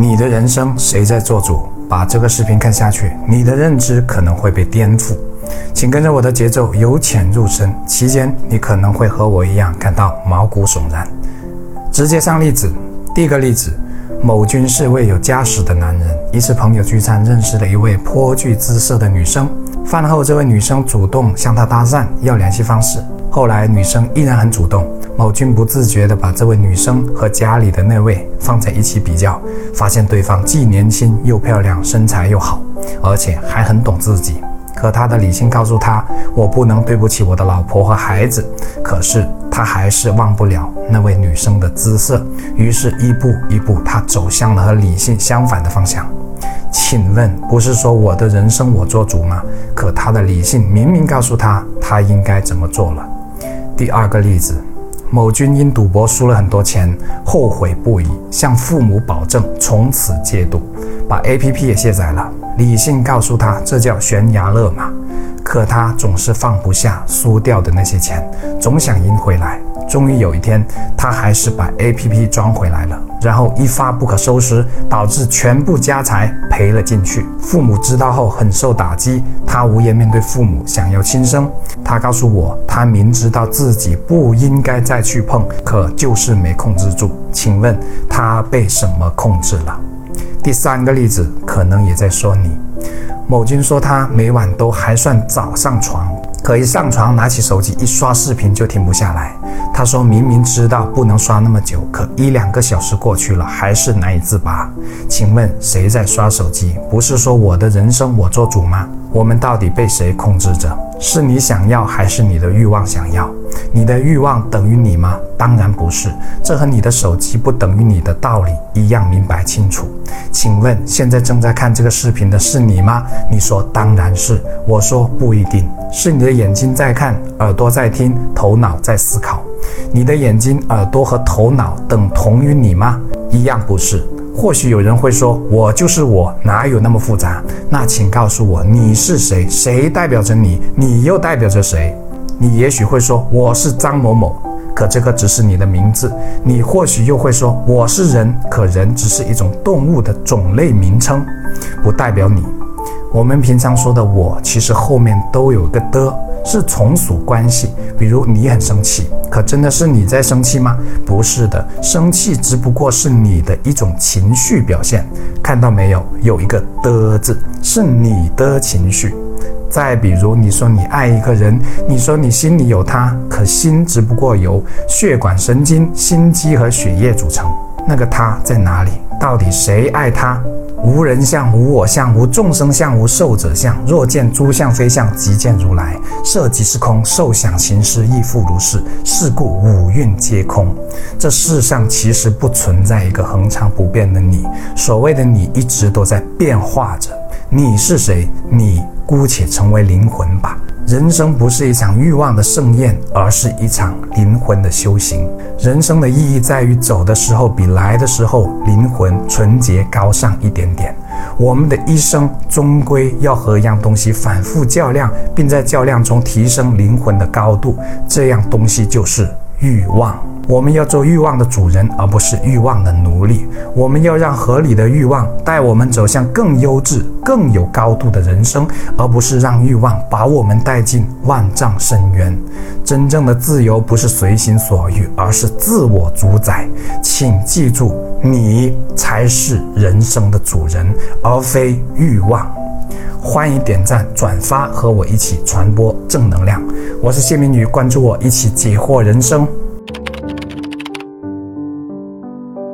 你的人生谁在做主？把这个视频看下去，你的认知可能会被颠覆。请跟着我的节奏由浅入深，期间你可能会和我一样感到毛骨悚然。直接上例子，第一个例子，某君是位有家室的男人，一次朋友聚餐认识了一位颇具姿色的女生。饭后，这位女生主动向他搭讪，要联系方式。后来，女生依然很主动。某君不自觉地把这位女生和家里的那位放在一起比较，发现对方既年轻又漂亮，身材又好，而且还很懂自己。可他的理性告诉他，我不能对不起我的老婆和孩子。可是他还是忘不了那位女生的姿色，于是，一步一步，他走向了和理性相反的方向。请问，不是说我的人生我做主吗？可他的理性明明告诉他，他应该怎么做了。第二个例子。某君因赌博输了很多钱，后悔不已，向父母保证从此戒赌，把 APP 也卸载了。理性告诉他，这叫悬崖勒马。可他总是放不下输掉的那些钱，总想赢回来。终于有一天，他还是把 APP 装回来了，然后一发不可收拾，导致全部家财赔了进去。父母知道后很受打击，他无颜面对父母，想要轻生。他告诉我，他明知道自己不应该再去碰，可就是没控制住。请问他被什么控制了？第三个例子可能也在说你。某君说他每晚都还算早上床，可一上床拿起手机一刷视频就停不下来。他说明明知道不能刷那么久，可一两个小时过去了还是难以自拔。请问谁在刷手机？不是说我的人生我做主吗？我们到底被谁控制着？是你想要还是你的欲望想要？你的欲望等于你吗？当然不是，这和你的手机不等于你的道理一样明白清楚。请问现在正在看这个视频的是你吗？你说当然是，我说不一定是你的眼睛在看，耳朵在听，头脑在思考。你的眼睛、耳朵和头脑等同于你吗？一样不是。或许有人会说，我就是我，哪有那么复杂？那请告诉我，你是谁？谁代表着你？你又代表着谁？你也许会说我是张某某，可这个只是你的名字。你或许又会说我是人，可人只是一种动物的种类名称，不代表你。我们平常说的我，其实后面都有个的，是从属关系。比如你很生气，可真的是你在生气吗？不是的，生气只不过是你的一种情绪表现。看到没有？有一个的字，是你的情绪。再比如，你说你爱一个人，你说你心里有他，可心只不过由血管、神经、心肌和血液组成。那个他在哪里？到底谁爱他？无人相，无我相，无众生相，无寿者相。若见诸相非相，即见如来。色即是空，受想行识亦复如是。是故五蕴皆空。这世上其实不存在一个恒常不变的你。所谓的你，一直都在变化着。你是谁？你。姑且成为灵魂吧。人生不是一场欲望的盛宴，而是一场灵魂的修行。人生的意义在于走的时候比来的时候灵魂纯洁高尚一点点。我们的一生终归要和一样东西反复较量，并在较量中提升灵魂的高度。这样东西就是欲望。我们要做欲望的主人，而不是欲望的奴隶。我们要让合理的欲望带我们走向更优质、更有高度的人生，而不是让欲望把我们带进万丈深渊。真正的自由不是随心所欲，而是自我主宰。请记住，你才是人生的主人，而非欲望。欢迎点赞、转发，和我一起传播正能量。我是谢明宇，关注我，一起解惑人生。